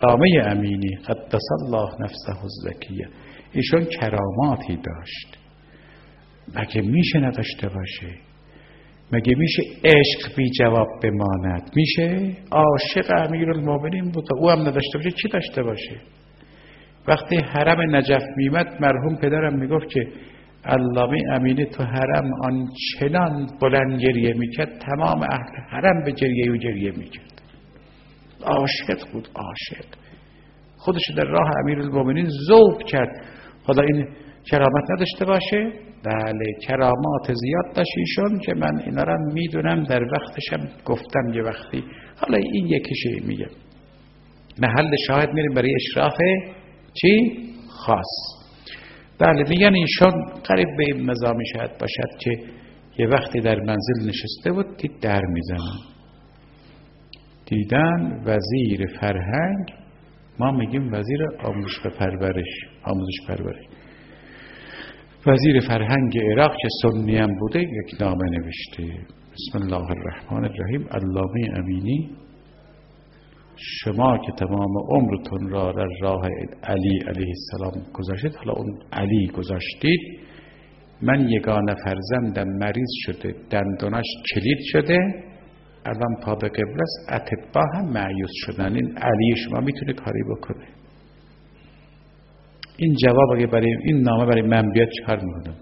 دامه امینی قدس الله نفسه الزکیه. ایشون کراماتی داشت. مگه میشه نداشته باشه؟ مگه میشه عشق بی جواب بماند؟ میشه؟ عاشق امیر المومنین بود. او هم نداشته باشه. چی داشته باشه؟ وقتی حرم نجف میمد مرحوم پدرم می‌گفت که علامه امینی تو حرم آنچنان بلند گریه می‌کرد تمام اهل حرم به گریه و گریه می‌کرد. عاشق بود عاشق. خودش در راه امیر المومنین ذوق کرد. خدا این کرامت نداشته باشه؟ بله کرامات زیاد داشت که من اینا را می‌دونم در وقتشم گفتم یه وقتی. حالا این یکیشه میگم. محل شاهد میریم برای اشراف چی؟ خاص. بله میگن ایشان قریب به این مزامی شاید باشد که یه وقتی در منزل نشسته بود دید در می‌زنن دیدن وزیر فرهنگ ما میگیم وزیر آموزش پرورش آموزش پرورش. وزیر فرهنگ عراق که سنی هم بوده یک نامه نوشته. بسم الله الرحمن الرحیم. علامه امینی شما که تمام عمرتون را در راه علی علیه السلام گذاشتید حالا اون علی گذاشتید من یگانه فرزندم مریض شده دندوناش کلید شده الان پا به قبل است اتبا هم معیوز شدن. این علی شما می‌تونه کاری بکنه. این جواب اگه برای این نامه برای من بیاد چکار می‌کنم؟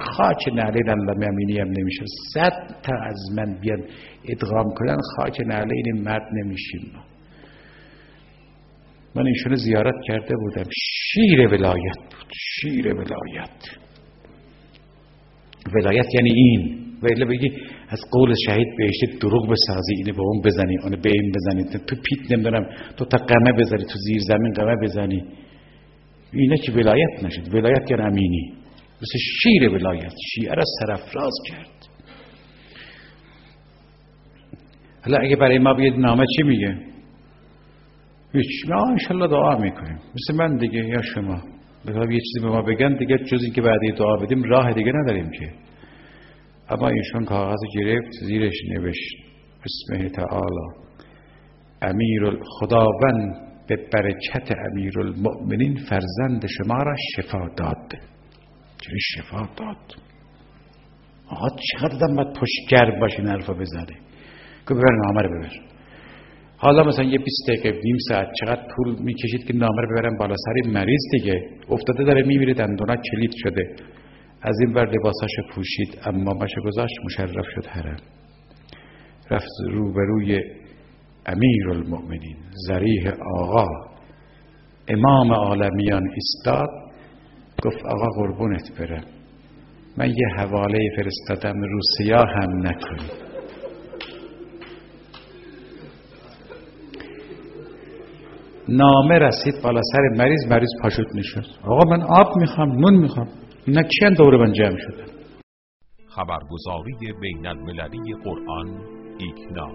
خاک نعلی علامه امینی هم نمیشه. صد تا از من بیان ادغام کنن خاک نعلی این مرد نمیشیم من ایشون زیارت کرده بودم. شیر ولایت بود. شیر ولایت. ولایت یعنی این. ولی بگی از قول شهید بهشتی دروغ بسازی اینه به اون بزنی. اون به این بزنی. تو پیت نمی‌دونم تو تا قمه بزنی تو زیر زمین قمه بزنی. اینه که ولایت نشد. ولایت یعنی امینی. مثل شیر ولایت. شیعه را سرفراز کرد. حالا اگه برای ما بیاد نامه چی میگه؟ هیچ ما انشالله دعا می‌کنیم مثل من دیگه یا شما بخواب یه چیزی به ما بگن دیگه جز که بعدی دعا بدیم راه دیگه نداریم که اما ایشون کاغذ گرفت زیرش نوشت بسم تعالی امیر خداوند به برکت امیر المؤمنین فرزند شما را شفا داد چه شفا داد آقا چقدر دم باید پشتگر باشین حرفا بزنه که ببر نامه رو ببر حالا مثلا یه 20 دقیقه نیم ساعت چقدر طول می‌کشید که نامه رو ببرن بالا؟ سر مریض دیگه. افتاده داره میمیره دندونا کلید شده. از این بر لباساش پوشید اما باشه گذاشت مشرف شد حرم. رفت روبروی امیر المؤمنین زریح آقا. امام عالمیان استاد گفت آقا قربونت برم. من یه حواله فرستادم روسیا هم نکنی نامه رسید بالا سر مریض مریض پاشوت نشست آقا من آب می‌خوام نون می‌خوام. اینا کیان دور من جمع شده؟ خبرگزاری بین المللی قرآن ایکنا